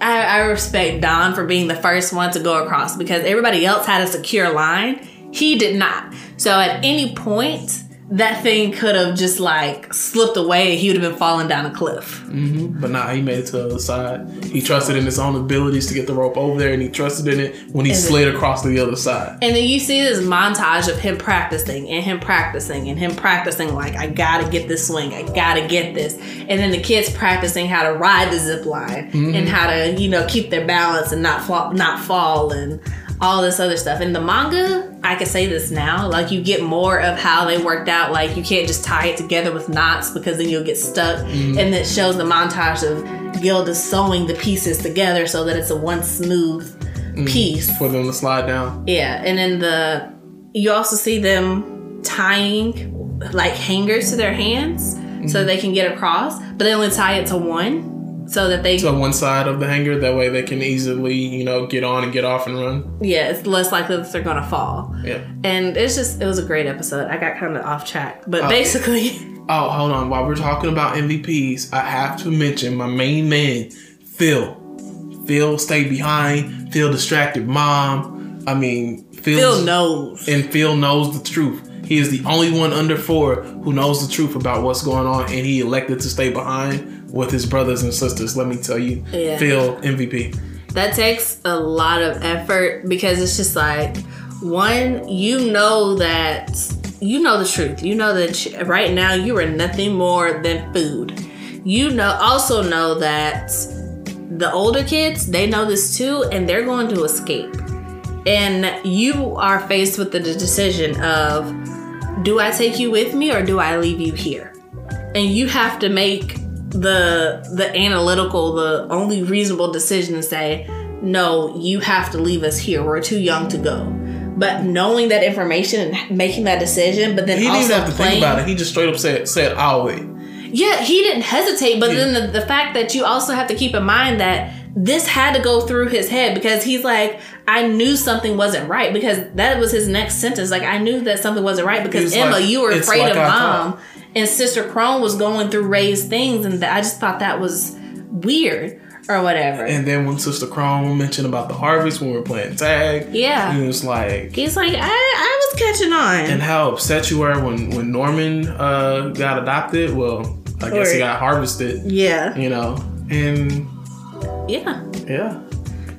[SPEAKER 1] I, I respect Don for being the first one to go across because everybody else had a secure line. He did not. So at any point, that thing could have just like slipped away and he would have been falling down a cliff. Mm-hmm.
[SPEAKER 2] But nah, he made it to the other side. He trusted in his own abilities to get the rope over there, and he trusted in it when he
[SPEAKER 1] And
[SPEAKER 2] slid across to the other side.
[SPEAKER 1] And then you see this montage of him practicing and him practicing and him practicing, like, I gotta get this swing, I gotta get this. And then the kids practicing how to ride the zip line mm-hmm. and how to, you know, keep their balance and not fall, not fall and all this other stuff. In the manga, I can say this now, like, you get more of how they worked out. Like, you can't just tie it together with knots because then you'll get stuck. Mm. And it shows the montage of Gilda sewing the pieces together so that it's a one smooth mm. piece.
[SPEAKER 2] for them to slide down.
[SPEAKER 1] Yeah, and then the you also see them tying like hangers to their hands so mm-hmm. they can get across, but they only tie it to one so that they
[SPEAKER 2] To one side of the hanger, that way they can easily, you know, get on and get off and run.
[SPEAKER 1] yeah, it's less likely that they're gonna fall.
[SPEAKER 2] Yeah.
[SPEAKER 1] And it's just it was a great episode. I got kind of off track, but
[SPEAKER 2] Oh.
[SPEAKER 1] basically,
[SPEAKER 2] Oh, hold on. While we're talking about MVPs, I have to mention my main man, Phil. Phil stayed behind. Phil distracted mom. I mean, Phil's,
[SPEAKER 1] Phil knows.
[SPEAKER 2] and Phil knows the truth. He is the only one under four who knows the truth about what's going on, and he elected to stay behind with his brothers and sisters. Let me tell you,
[SPEAKER 1] Yeah.
[SPEAKER 2] Phil MVP.
[SPEAKER 1] That takes a lot of effort because it's just like one, you know that you know the truth. You know that right now you are nothing more than food. You know also know that the older kids, they know this too and they're going to escape. And you are faced with the decision of do I take you with me or do I leave you here? And you have to make the the analytical, the only reasonable decision to say, no, you have to leave us here. We're too young to go. But knowing that information and making that decision, but then
[SPEAKER 2] He didn't have to
[SPEAKER 1] playing,
[SPEAKER 2] think about it. He just straight up said, "said I'll wait."
[SPEAKER 1] yeah, he didn't hesitate. But
[SPEAKER 2] Yeah.
[SPEAKER 1] then the, the fact that you also have to keep in mind that this had to go through his head because he's like, I knew something wasn't right because that was his next sentence. Like, I knew that something wasn't right because Emma,
[SPEAKER 2] like,
[SPEAKER 1] you were afraid
[SPEAKER 2] like
[SPEAKER 1] of mom, and Sister Krone was going through Ray's things, and I just thought that was weird or whatever.
[SPEAKER 2] And then when Sister Krone mentioned about the harvest when we were playing tag,
[SPEAKER 1] Yeah.
[SPEAKER 2] he was like,
[SPEAKER 1] he's like, I, I was catching on.
[SPEAKER 2] and how upset you were when when Norman uh, got adopted. Well, I guess he got harvested,
[SPEAKER 1] yeah,
[SPEAKER 2] you know. And
[SPEAKER 1] yeah.
[SPEAKER 2] yeah,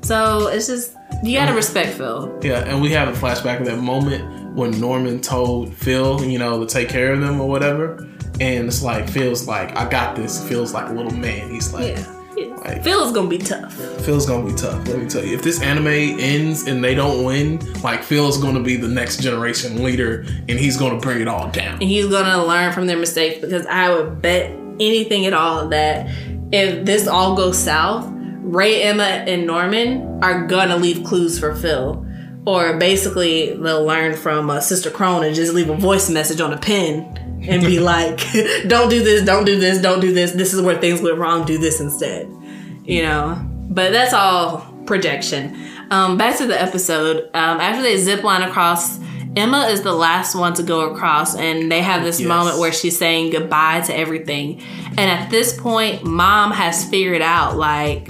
[SPEAKER 1] So it's just you gotta respect Phil.
[SPEAKER 2] yeah, and we have a flashback of that moment when Norman told Phil, you know, to take care of them or whatever. And it's like Phil's like, I got this. Feels like a little man. He's like,
[SPEAKER 1] Yeah. yeah.
[SPEAKER 2] Like-
[SPEAKER 1] Phil's gonna be tough.
[SPEAKER 2] Phil's gonna be tough. Let me tell you, if this anime ends and they don't win, like Phil's gonna be the next generation leader, and he's gonna bring it all down.
[SPEAKER 1] and he's gonna learn from their mistakes because I would bet anything at all that if this all goes south, Ray, Emma, and Norman are gonna leave clues for Phil. Or basically, they'll learn from uh, Sister Krone and just leave a voice message on a pen and be like, don't do this, don't do this, don't do this. This is where things went wrong, do this instead. You know? But that's all projection. Um, back to the episode. Um, after they zip line across, Emma is the last one to go across, and they have this
[SPEAKER 2] Yes.
[SPEAKER 1] moment where she's saying goodbye to everything. And at this point, mom has figured out, like,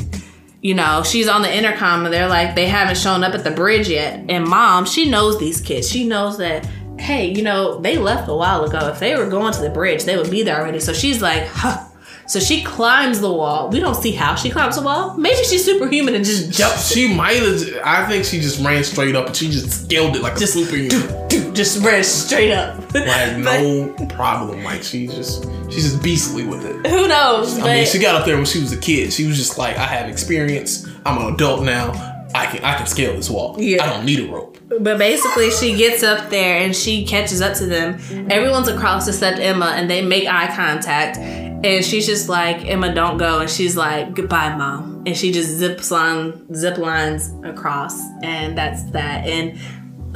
[SPEAKER 1] you know, she's on the intercom and they're like, they haven't shown up at the bridge yet. And mom, she knows these kids. She knows that, hey, you know, they left a while ago. If they were going to the bridge, they would be there already. So she's like, huh. So she climbs the wall. We don't see how she climbs the wall. Maybe she's superhuman and just jumps.
[SPEAKER 2] She might have. I think she just ran straight up and she just scaled it like
[SPEAKER 1] Just
[SPEAKER 2] a superhuman.
[SPEAKER 1] Dude, just ran straight up.
[SPEAKER 2] Like no problem. Like she's just she's just beastly with it.
[SPEAKER 1] Who knows?
[SPEAKER 2] I mean, she got up there when she was a kid. She was just like, I have experience. I'm an adult now. I can I can scale this wall.
[SPEAKER 1] Yeah.
[SPEAKER 2] I don't need a rope.
[SPEAKER 1] But basically, she gets up there and she catches up to them. Everyone's across except Emma, and they make eye contact. And she's just like, Emma, don't go. And she's like, goodbye, mom. And she just zips on, zip lines across. And that's that. And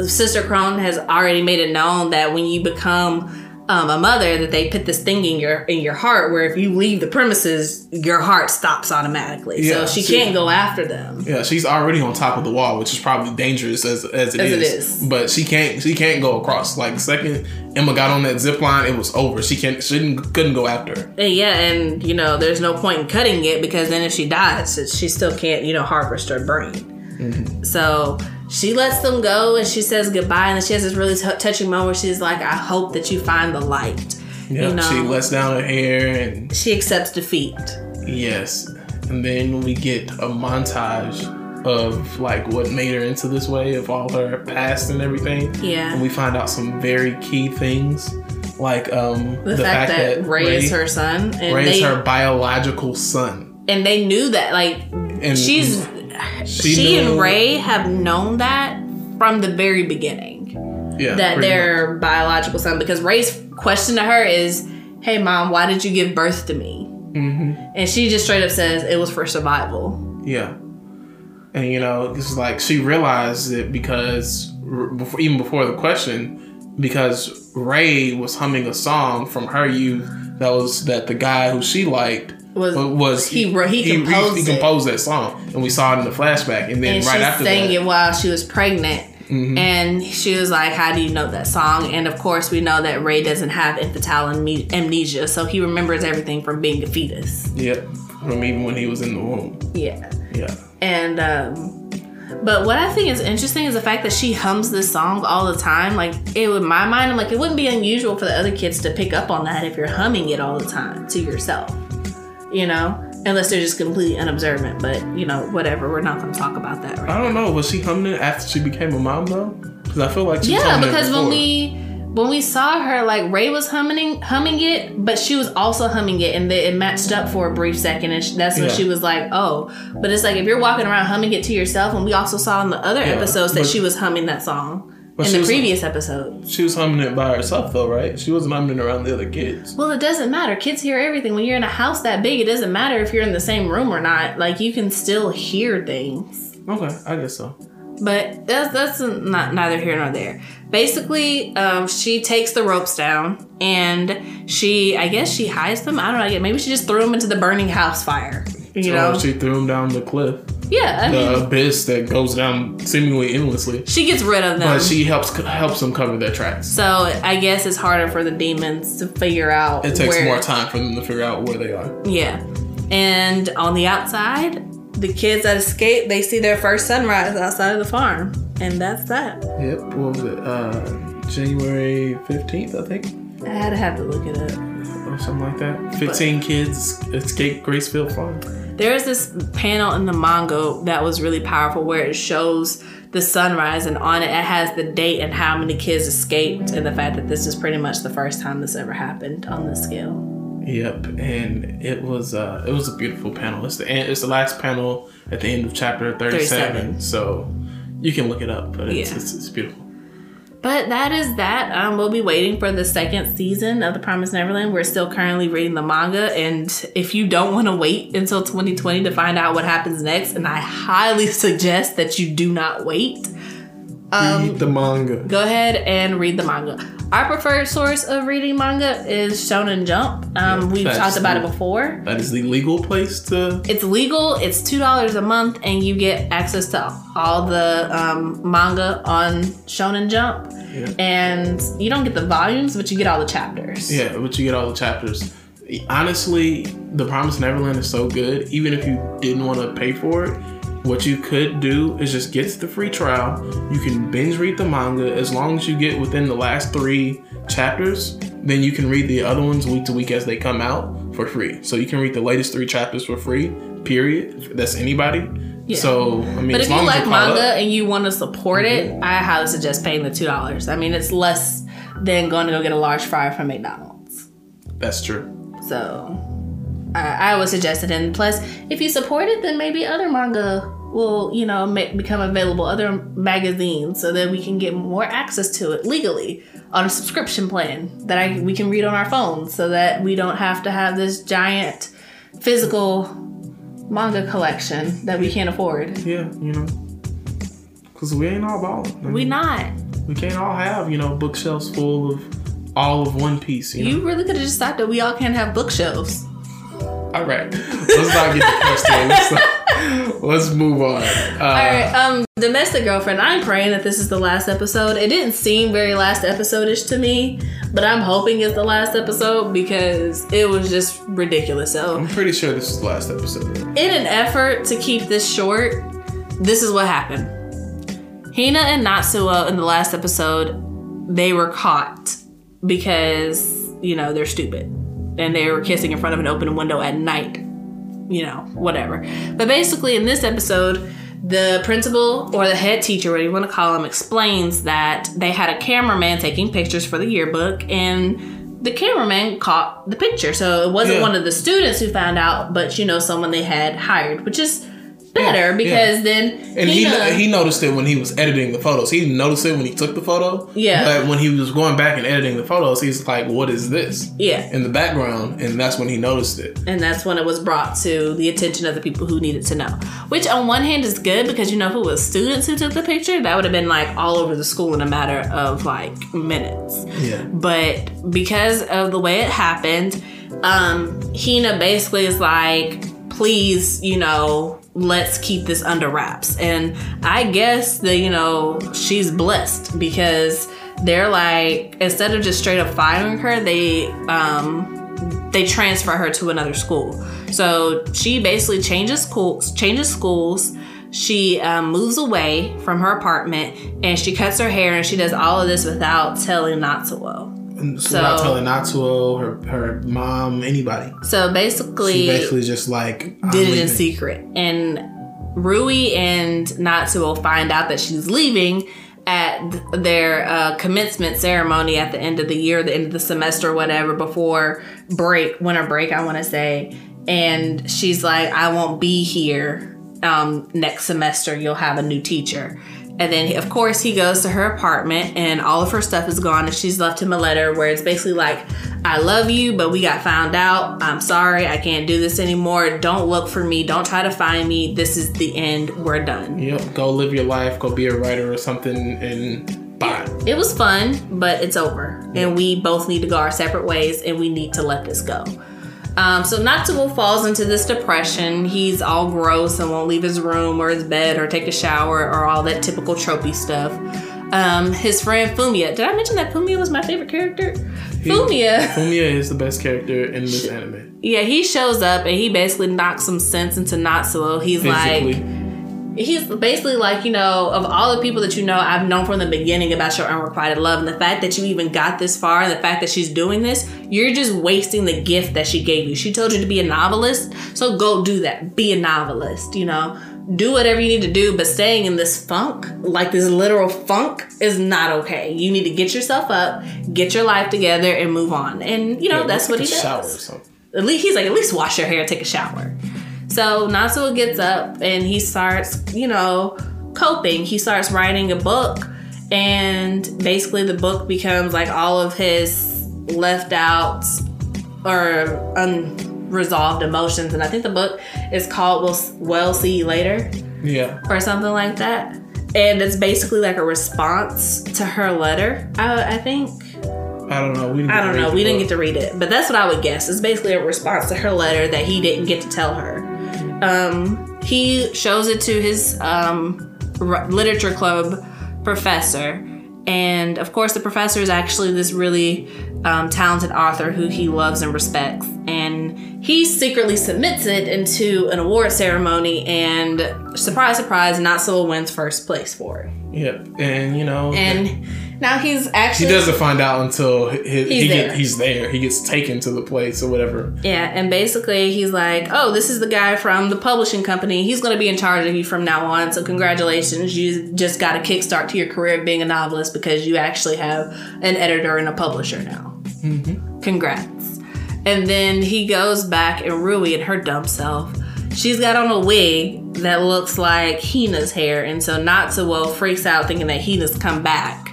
[SPEAKER 1] Sister Krone has already made it known that when you become um, a mother, that they put this thing in your in your heart where if you leave the premises, your heart stops automatically.
[SPEAKER 2] Yeah,
[SPEAKER 1] so she
[SPEAKER 2] see-
[SPEAKER 1] can't go after them.
[SPEAKER 2] Yeah, she's already on top of the wall, which is probably dangerous as as it
[SPEAKER 1] As
[SPEAKER 2] is.
[SPEAKER 1] it is.
[SPEAKER 2] But she can't she can't go across. Like second Emma got on that zip line, it was over. She can't she didn't, couldn't go after her.
[SPEAKER 1] And yeah, and you know, there's no point in cutting it because then if she dies, she still can't, you know, harvest her brain. So she lets them go and she says goodbye, and then she has this really t- touching moment where she's like, "I hope that you find the light."
[SPEAKER 2] Yeah,
[SPEAKER 1] you know,
[SPEAKER 2] she lets down her hair and
[SPEAKER 1] she accepts defeat.
[SPEAKER 2] yes, and then we get a montage of like what made her into this way of all her past and everything.
[SPEAKER 1] Yeah.
[SPEAKER 2] and we find out some very key things, like um
[SPEAKER 1] The, fact, that, Ray, is her son, and
[SPEAKER 2] Ray
[SPEAKER 1] they
[SPEAKER 2] is her biological son.
[SPEAKER 1] and they knew that. Like
[SPEAKER 2] And
[SPEAKER 1] she's
[SPEAKER 2] she
[SPEAKER 1] she, and Ray have known that from the very beginning.
[SPEAKER 2] yeah,
[SPEAKER 1] that their biological son because Ray's question to her is, "Hey, mom, why did you give birth to me?"
[SPEAKER 2] Mm-hmm.
[SPEAKER 1] And she just straight up says it was for survival.
[SPEAKER 2] Yeah. And you know, it's like she realized it because before, even before the question, because Ray was humming a song from her youth that was that the guy who she liked
[SPEAKER 1] Was-
[SPEAKER 2] was
[SPEAKER 1] he wrote- he composed
[SPEAKER 2] he,
[SPEAKER 1] it.
[SPEAKER 2] composed that song, and we saw it in the flashback, and then
[SPEAKER 1] and
[SPEAKER 2] right
[SPEAKER 1] she
[SPEAKER 2] after
[SPEAKER 1] sang
[SPEAKER 2] that,
[SPEAKER 1] it while she was pregnant.
[SPEAKER 2] Mm-hmm.
[SPEAKER 1] And she was like, "How do you know that song?" And of course, we know that Ray doesn't have infantile amnesia, so he remembers everything from being a fetus.
[SPEAKER 2] yep, from even when he was in the womb,
[SPEAKER 1] Yeah.
[SPEAKER 2] yeah.
[SPEAKER 1] And um but what I think is interesting is the fact that she hums this song all the time. Like it would my mind, I'm like, it wouldn't be unusual for the other kids to pick up on that if you're humming it all the time to yourself. You know? Unless they're just completely unobservant. But, you know, whatever. We're not gonna talk about that right
[SPEAKER 2] I don't know. Was she humming it after she became a mom though? Because I feel like she
[SPEAKER 1] Yeah, because when we when we saw her, like Ray was humming humming it, but she was also humming it, and it matched up for a brief second, and that's when
[SPEAKER 2] Yeah.
[SPEAKER 1] she was like, "Oh." But it's like if you're walking around humming it to yourself, and we also saw in the other
[SPEAKER 2] Yeah,
[SPEAKER 1] episodes that she was humming that song
[SPEAKER 2] But
[SPEAKER 1] in the
[SPEAKER 2] was-
[SPEAKER 1] previous episode.
[SPEAKER 2] she was humming it by herself though, right? She wasn't humming it around the other kids.
[SPEAKER 1] Well, it doesn't matter. Kids hear everything. When you're in a house that big, it doesn't matter if you're in the same room or not. Like you can still hear things.
[SPEAKER 2] Okay, I guess so.
[SPEAKER 1] But that's that's not neither here nor there. Basically, um, she takes the ropes down and she, I guess, she hides them. I don't know. Maybe she just threw them into the burning house fire. You know?
[SPEAKER 2] She threw them down the cliff,
[SPEAKER 1] yeah. I mean,
[SPEAKER 2] the abyss that goes down seemingly endlessly.
[SPEAKER 1] she gets rid of them.
[SPEAKER 2] But she helps helps them cover their tracks.
[SPEAKER 1] so I guess it's harder for the demons to figure out.
[SPEAKER 2] It takes
[SPEAKER 1] where,
[SPEAKER 2] more time for them to figure out where they are.
[SPEAKER 1] Yeah. And on the outside, the kids that escape, they see their first sunrise outside of the farm, and that's that.
[SPEAKER 2] Yep. What was it? Uh, January fifteenth, I think,
[SPEAKER 1] I had to have to look it up.
[SPEAKER 2] or something like that. Fifteen kids escape Gracefield Farm.
[SPEAKER 1] There's this panel in the manga that was really powerful where it shows the sunrise and on it it has the date and how many kids escaped and the fact that this is pretty much the first time this ever happened on this scale.
[SPEAKER 2] Yep, and it was uh, it was a beautiful panel. It's the it's the last panel at the end of chapter thirty
[SPEAKER 1] 37.
[SPEAKER 2] So you can look it up, but it's,
[SPEAKER 1] Yeah.
[SPEAKER 2] it's, it's beautiful.
[SPEAKER 1] But that is that. Um, we'll be waiting for the second season of The Promised Neverland. We're still currently reading the manga, and if you don't want to wait until 2020 to find out what happens next, and I highly suggest that you do not wait, Um,
[SPEAKER 2] Read the manga.
[SPEAKER 1] go ahead and read the manga. Our preferred source of reading manga is Shonen Jump. Um, we've talked about it before.
[SPEAKER 2] That is the legal place to.
[SPEAKER 1] It's legal. It's two dollars a month, and you get access to all the um, manga on Shonen Jump.
[SPEAKER 2] Yeah.
[SPEAKER 1] And you don't get the volumes, but you get all the chapters.
[SPEAKER 2] Yeah, but you get all the chapters. Honestly, The Promised Neverland is so good. Even if you didn't want to pay for it, what you could do is just get the free trial. You can binge read the manga as long as you get within the last three chapters. Then you can read the other ones week to week as they come out for free. So you can read the latest three chapters for free. Period. That's anybody.
[SPEAKER 1] Yeah.
[SPEAKER 2] So I mean,
[SPEAKER 1] But
[SPEAKER 2] as
[SPEAKER 1] if you like manga
[SPEAKER 2] up- Mm-hmm.
[SPEAKER 1] and you want to support it, I highly suggest paying the two dollars. I mean, it's less than going to go get a large fry from McDonald's.
[SPEAKER 2] that's true.
[SPEAKER 1] So I, I would suggest it. And plus, if you support it, then maybe other manga will, you know, ma- become available, other magazines, so that we can get more access to it legally on a subscription plan that I we can read on our phones, so that we don't have to have this giant physical manga collection that we can't afford.
[SPEAKER 2] Yeah, you know, because we ain't all balling.
[SPEAKER 1] We not.
[SPEAKER 2] We can't all have, you know, bookshelves full of all of One Piece. You know?
[SPEAKER 1] You really could have just thought that We all can't have bookshelves.
[SPEAKER 2] all right, let's not get depressed. let's move on. Uh,
[SPEAKER 1] All right, um, domestic girlfriend. I'm praying that this is the last episode. It didn't seem very last episode-ish to me, but I'm hoping it's the last episode because it was just ridiculous. So,
[SPEAKER 2] I'm pretty sure this is the last episode.
[SPEAKER 1] in an effort to keep this short, this is what happened. Hina and Natsuo in the last episode, they were caught because, you know, they're stupid. And they were kissing in front of an open window at night. You know, whatever. But basically, in this episode, the principal or the head teacher, whatever you want to call him, explains that they had a cameraman taking pictures for the yearbook and the cameraman caught the picture. So it wasn't
[SPEAKER 2] Yeah.
[SPEAKER 1] one of the students who found out, but you know, someone they had hired, which is better
[SPEAKER 2] Yeah,
[SPEAKER 1] because then
[SPEAKER 2] And he
[SPEAKER 1] Hina-
[SPEAKER 2] he noticed it when he was editing the photos. He didn't notice it when he took the photo.
[SPEAKER 1] Yeah.
[SPEAKER 2] But when he was going back and editing the photos, he's like, "What is this?"
[SPEAKER 1] yeah,
[SPEAKER 2] In the background, and that's when he noticed it.
[SPEAKER 1] and that's when it was brought to the attention of the people who needed to know. Which on one hand is good because you know if it was students who took the picture, that would have been like all over the school in a matter of like minutes.
[SPEAKER 2] Yeah.
[SPEAKER 1] But because of the way it happened, um, Hina basically is like, please, you know, let's keep this under wraps. And I guess that, you know, she's blessed because they're like, instead of just straight up firing her, they um they transfer her to another school. So she basically changes schools changes schools. She um, moves away from her apartment and she cuts her hair and she does all of this without telling Natsuo.
[SPEAKER 2] So, without telling Natsuo, her her mom, anybody,
[SPEAKER 1] So basically,
[SPEAKER 2] she basically just like
[SPEAKER 1] did it in secret. And Rui and Natsuo find out that she's leaving at their uh, commencement ceremony at the end of the year, the end of the semester, whatever, before break, winter break, I want to say. And she's like, I won't be here um, next semester. You'll have a new teacher. And then, of course, he goes to her apartment and all of her stuff is gone. And she's left him a letter where it's basically like, I love you, but we got found out. I'm sorry. I can't do this anymore. Don't look for me. Don't try to find me. This is the end. We're done.
[SPEAKER 2] Yep, go live your life, go be a writer or something, and bye.
[SPEAKER 1] It was fun, but it's over. And we both need to go our separate ways and we need to let this go. Um, so Natsuo falls into this depression. He's all gross and won't leave his room or his bed or take a shower or all that typical tropey stuff. Um, his friend Fumiya. Did I mention that Fumiya was my favorite character? Fumiya.
[SPEAKER 2] Fumiya is the best character in this anime.
[SPEAKER 1] Yeah, he shows up and he basically knocks some sense into Natsuo. He's like, he's basically like, you know, of all the people that you know, I've known from the beginning about your unrequited love and the fact that you even got this far and the fact that she's doing this, you're just wasting the gift that she gave you. She told you to be a novelist, so go do that. Be a novelist, you know. Do whatever you need to do, but staying in this funk, like this literal funk, is not okay. You need to get yourself up, get your life together, and move on. And you know,
[SPEAKER 2] yeah,
[SPEAKER 1] that's what he does
[SPEAKER 2] shower or something.
[SPEAKER 1] at least he's like, at least wash your hair, take a shower. So Natsuo gets up and he starts, you know, coping. He starts writing a book, and basically the book becomes like all of his left out or unresolved emotions. And I think the book is called "We'll, well See You Later"
[SPEAKER 2] Yeah,
[SPEAKER 1] or something like that. And it's basically like a response to her letter. I, I think.
[SPEAKER 2] I don't know. We didn't
[SPEAKER 1] I don't know. We didn't get to read it, but that's what I would guess. It's basically a response to her letter that he didn't get to tell her. Um, he shows it to his um, r- literature club professor, and of course, the professor is actually this really um, talented author who he loves and respects. And he secretly submits it into an award ceremony, and surprise, surprise, Not Natsuo wins first place for it.
[SPEAKER 2] Yeah, and you know,
[SPEAKER 1] And now he's actually.
[SPEAKER 2] he doesn't find out until he,
[SPEAKER 1] He's
[SPEAKER 2] he
[SPEAKER 1] there.
[SPEAKER 2] Get, he's there. He gets taken to the place or whatever.
[SPEAKER 1] Yeah, and basically he's like, "Oh, this is the guy from the publishing company. He's going to be in charge of you from now on. So congratulations, you just got a kickstart to your career of being a novelist because you actually have an editor and a publisher now. Mm-hmm. Congrats." And then he goes back and Rui and her dumb self. She's got on a wig that looks like Hina's hair, and so Natsuo freaks out thinking that Hina's come back.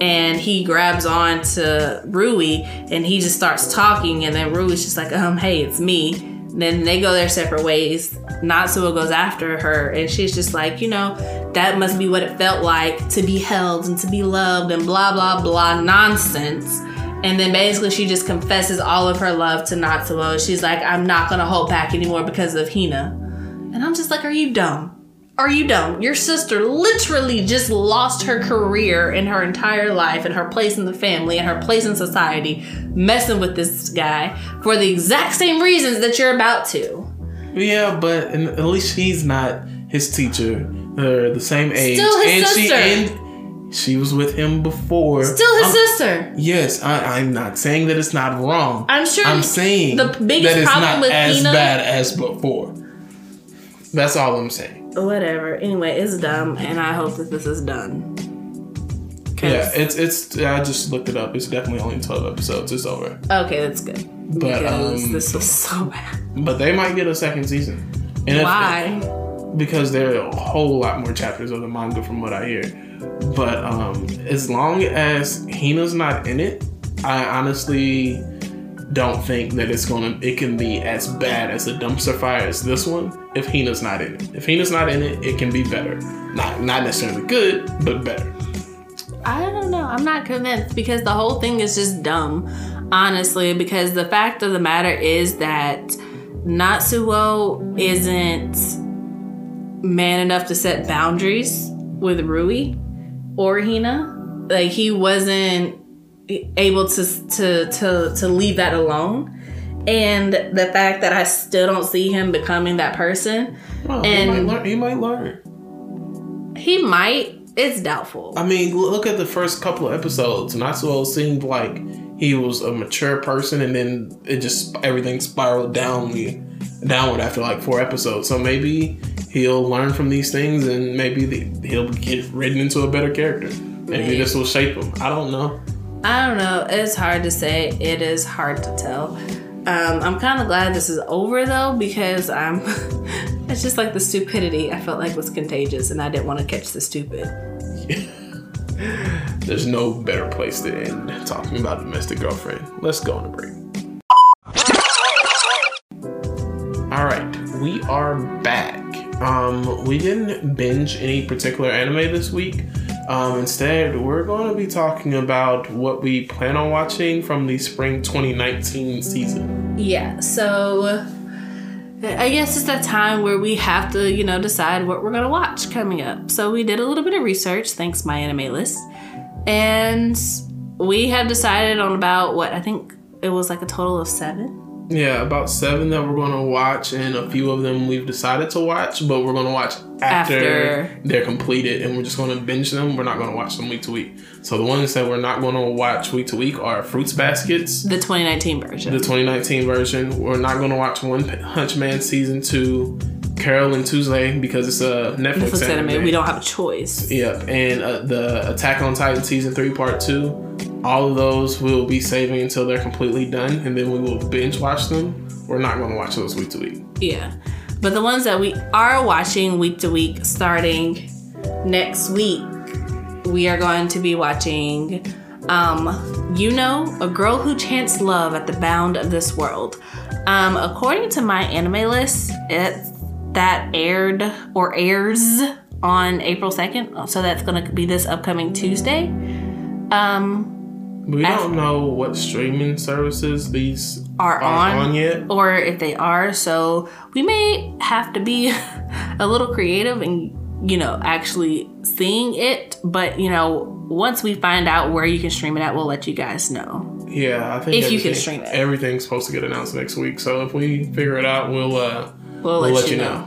[SPEAKER 1] And he grabs on to Rui and he just starts talking, and then Rui's just like, um, hey, it's me. Then they go their separate ways. Natsuo goes after her, and she's just like, you know, that must be what it felt like to be held and to be loved, and blah, blah, blah nonsense. And then basically she just confesses all of her love to Natsuo. She's like, I'm not gonna hold back anymore because of Hina. And I'm just like, are you dumb? Are you dumb? Your sister literally just lost her career and her entire life and her place in the family and her place in society messing with this guy for the exact same reasons that you're about to.
[SPEAKER 2] Yeah, but at least she's not his teacher. They're the same age,
[SPEAKER 1] Still his
[SPEAKER 2] and
[SPEAKER 1] sister.
[SPEAKER 2] she and she was with him before.
[SPEAKER 1] Still his
[SPEAKER 2] I'm-
[SPEAKER 1] sister.
[SPEAKER 2] Yes, I, I'm not saying that it's not wrong.
[SPEAKER 1] I'm sure
[SPEAKER 2] I'm saying
[SPEAKER 1] the biggest problem
[SPEAKER 2] not
[SPEAKER 1] with
[SPEAKER 2] as
[SPEAKER 1] Hina-
[SPEAKER 2] bad as before. That's all I'm saying.
[SPEAKER 1] Whatever. Anyway, it's dumb and I hope that this is done.
[SPEAKER 2] Yeah, it's it's. I just looked it up. It's definitely only twelve episodes. It's over.
[SPEAKER 1] Okay, that's good.
[SPEAKER 2] But, um,
[SPEAKER 1] this was so bad.
[SPEAKER 2] But they might get a second season. And if-
[SPEAKER 1] Why?
[SPEAKER 2] because there are a whole lot more chapters of the manga from what I hear. But um, as long as Hina's not in it, I honestly don't think that it's gonna it can be as bad as a dumpster fire as this one if Hina's not in it. If Hina's not in it, it can be better. Not not necessarily good, but better.
[SPEAKER 1] I don't know. I'm not convinced because the whole thing is just dumb, honestly. Because the fact of the matter is that Natsuo isn't man enough to set boundaries with Rui or Hina. Like he wasn't able to to to to leave that alone. And the fact that I still don't see him becoming that person,
[SPEAKER 2] Well,
[SPEAKER 1] And-
[SPEAKER 2] he, might learn, he might learn.
[SPEAKER 1] he might. It's doubtful.
[SPEAKER 2] I mean, look at the first couple of episodes. Natsuo seemed like he was a mature person, and then it just everything spiraled down downward after like four episodes. So maybe he'll learn from these things, and maybe the, he'll get written into a better character. Maybe
[SPEAKER 1] Maybe.
[SPEAKER 2] this will shape him. I don't know.
[SPEAKER 1] I don't know. It's hard to say. It is hard to tell. Um, I'm kind of glad this is over though because I'm. it's just like the stupidity I felt like was contagious, and I didn't want to catch the stupid.
[SPEAKER 2] There's no better place to end talking about domestic girlfriend. Let's go on a break. All right, we are back. Um, we didn't binge any particular anime this week. Um, instead, we're going to be talking about what we plan on watching from the spring 2019 season.
[SPEAKER 1] Yeah. So. I guess it's that time where we have to, you know, decide what we're gonna watch coming up. So we did a little bit of research, thanks my anime list, and we have decided on about what I think it was like a total of seven.
[SPEAKER 2] Yeah, about seven that we're going to watch, and a few of them we've decided to watch, but we're going to watch after,
[SPEAKER 1] After.
[SPEAKER 2] they're completed, and we're just going to binge them. We're not going to watch them week to week. So the ones that we're not going to watch week to week are Fruits Baskets,
[SPEAKER 1] The 2019 version.
[SPEAKER 2] the 2019 version. We're not going to watch One Punch Man season two, Carole and Tuesday because it's a Netflix,
[SPEAKER 1] Netflix
[SPEAKER 2] anime.
[SPEAKER 1] anime. We don't have a choice.
[SPEAKER 2] Yep, and uh, the Attack on Titan season three, part two. All of those we'll be saving until they're completely done, and then we will binge watch them. We're not going to watch those week to week.
[SPEAKER 1] Yeah. But the ones that we are watching week to week starting next week, we are going to be watching um YU-NO, A Girl Who Chants Love at the Bound of This World. Um according to my anime list, it that aired or airs on April 2nd. So that's going to be this upcoming Tuesday. Um
[SPEAKER 2] We don't know what streaming services these
[SPEAKER 1] are
[SPEAKER 2] are
[SPEAKER 1] on
[SPEAKER 2] on yet.
[SPEAKER 1] or if they are. So we may have to be a little creative and, you know, actually seeing it. But, you know, once we find out where you can stream it at, we'll let you guys know.
[SPEAKER 2] Yeah, I think
[SPEAKER 1] If you can stream it.
[SPEAKER 2] Everything's supposed to get announced next week. So if we figure it out, we'll uh,
[SPEAKER 1] We'll,
[SPEAKER 2] we'll
[SPEAKER 1] let, you know.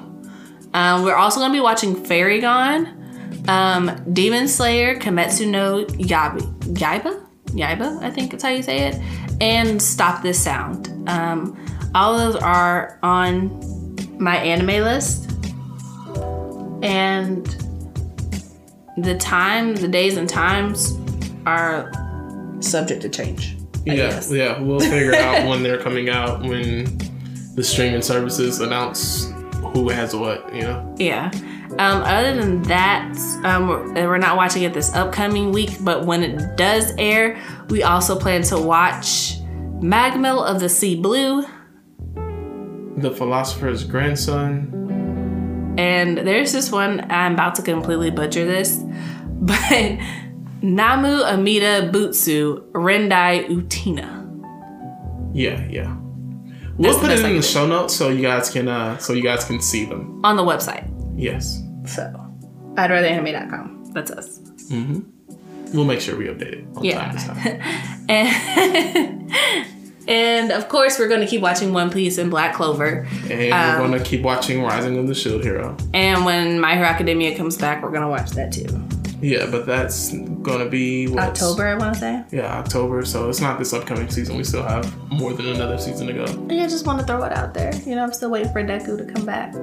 [SPEAKER 1] Um, we're also going to be watching Fairy Gone, um, Demon Slayer, Kimetsu no Yaiba, Yaiba, Yaiba, I think that's how you say it, and Stop This Sound. Um, all of those are on my anime list, and the time, the days and times are subject to change. I
[SPEAKER 2] yeah,
[SPEAKER 1] guess.
[SPEAKER 2] yeah, we'll figure out when they're coming out when the streaming services announce who has what. You know.
[SPEAKER 1] Yeah. Um, other than that, um, we're, not watching it this upcoming week, but when it does air, we also plan to watch Magmell of the Sea Blue.
[SPEAKER 2] The philosopher's grandson.
[SPEAKER 1] And there's this one, I'm about to completely butcher this, but Namu Amida Butsu Rendai Utena.
[SPEAKER 2] Yeah, yeah. We'll
[SPEAKER 1] That's
[SPEAKER 2] put it in the show notes so you guys can uh so you guys can see them.
[SPEAKER 1] on the website.
[SPEAKER 2] Yes.
[SPEAKER 1] So, I'd rather anime.com. That's us.
[SPEAKER 2] We'll make sure we update it on
[SPEAKER 1] Yeah.
[SPEAKER 2] time this time.
[SPEAKER 1] And, and of course, we're going to keep watching One Piece and Black Clover.
[SPEAKER 2] And
[SPEAKER 1] Um,
[SPEAKER 2] we're gonna keep watching Rising of the Shield Hero.
[SPEAKER 1] And when My Hero Academia comes back, we're gonna watch that too.
[SPEAKER 2] Yeah, but that's gonna be
[SPEAKER 1] October, I want to say.
[SPEAKER 2] Yeah, October. So it's not this upcoming season. We still have more than another season to go.
[SPEAKER 1] Yeah, I just want to throw it out there. You know, I'm still waiting for Deku to come back.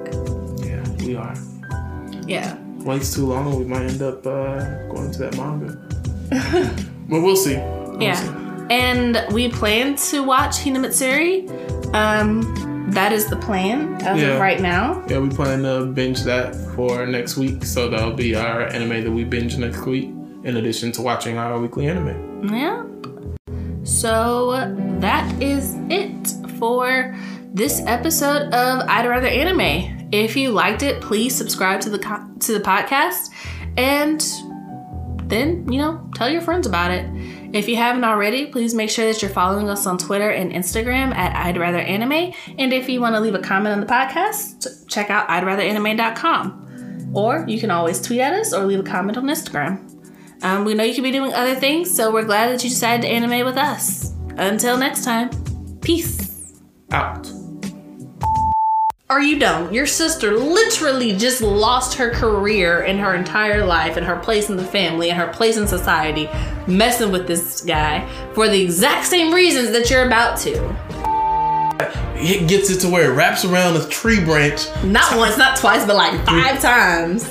[SPEAKER 2] Yeah, we are.
[SPEAKER 1] Yeah.
[SPEAKER 2] Waits too long, we might end up uh, going to that manga. but we'll see. We'll
[SPEAKER 1] Yeah.
[SPEAKER 2] see.
[SPEAKER 1] And we plan to watch Hinamatsuri um, that is the plan as
[SPEAKER 2] Yeah.
[SPEAKER 1] of right now.
[SPEAKER 2] Yeah, we plan to binge that for next week. So that'll be our anime that we binge next week, in addition to watching our weekly anime.
[SPEAKER 1] Yeah. So that is it for this episode of I'd Rather Anime. If you liked it, please subscribe to the co- to the podcast, and then you know tell your friends about it. If you haven't already, please make sure that you're following us on Twitter and Instagram at I'd Rather Anime. And if you want to leave a comment on the podcast, check out I'd Rather Anime.com. Or you can always tweet at us or leave a comment on Instagram. Um, we know you could be doing other things, so we're glad that you decided to anime with us. Until next time, peace.
[SPEAKER 2] Out.
[SPEAKER 1] Are you dumb? Your sister literally just lost her career and her entire life and her place in the family and her place in society messing with this guy for the exact same reasons that you're about to.
[SPEAKER 2] It gets it to where it wraps around a tree branch.
[SPEAKER 1] Not once, not twice, but like five times.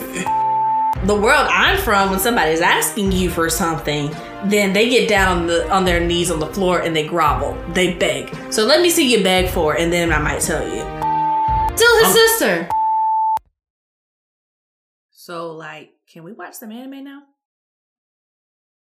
[SPEAKER 1] The world I'm from, when somebody's asking you for something, then they get down on the on their knees on the floor and they grovel. They beg. So let me see you beg for it, and then I might tell you. Still his
[SPEAKER 2] Um,
[SPEAKER 1] sister. So like, can we watch some anime now?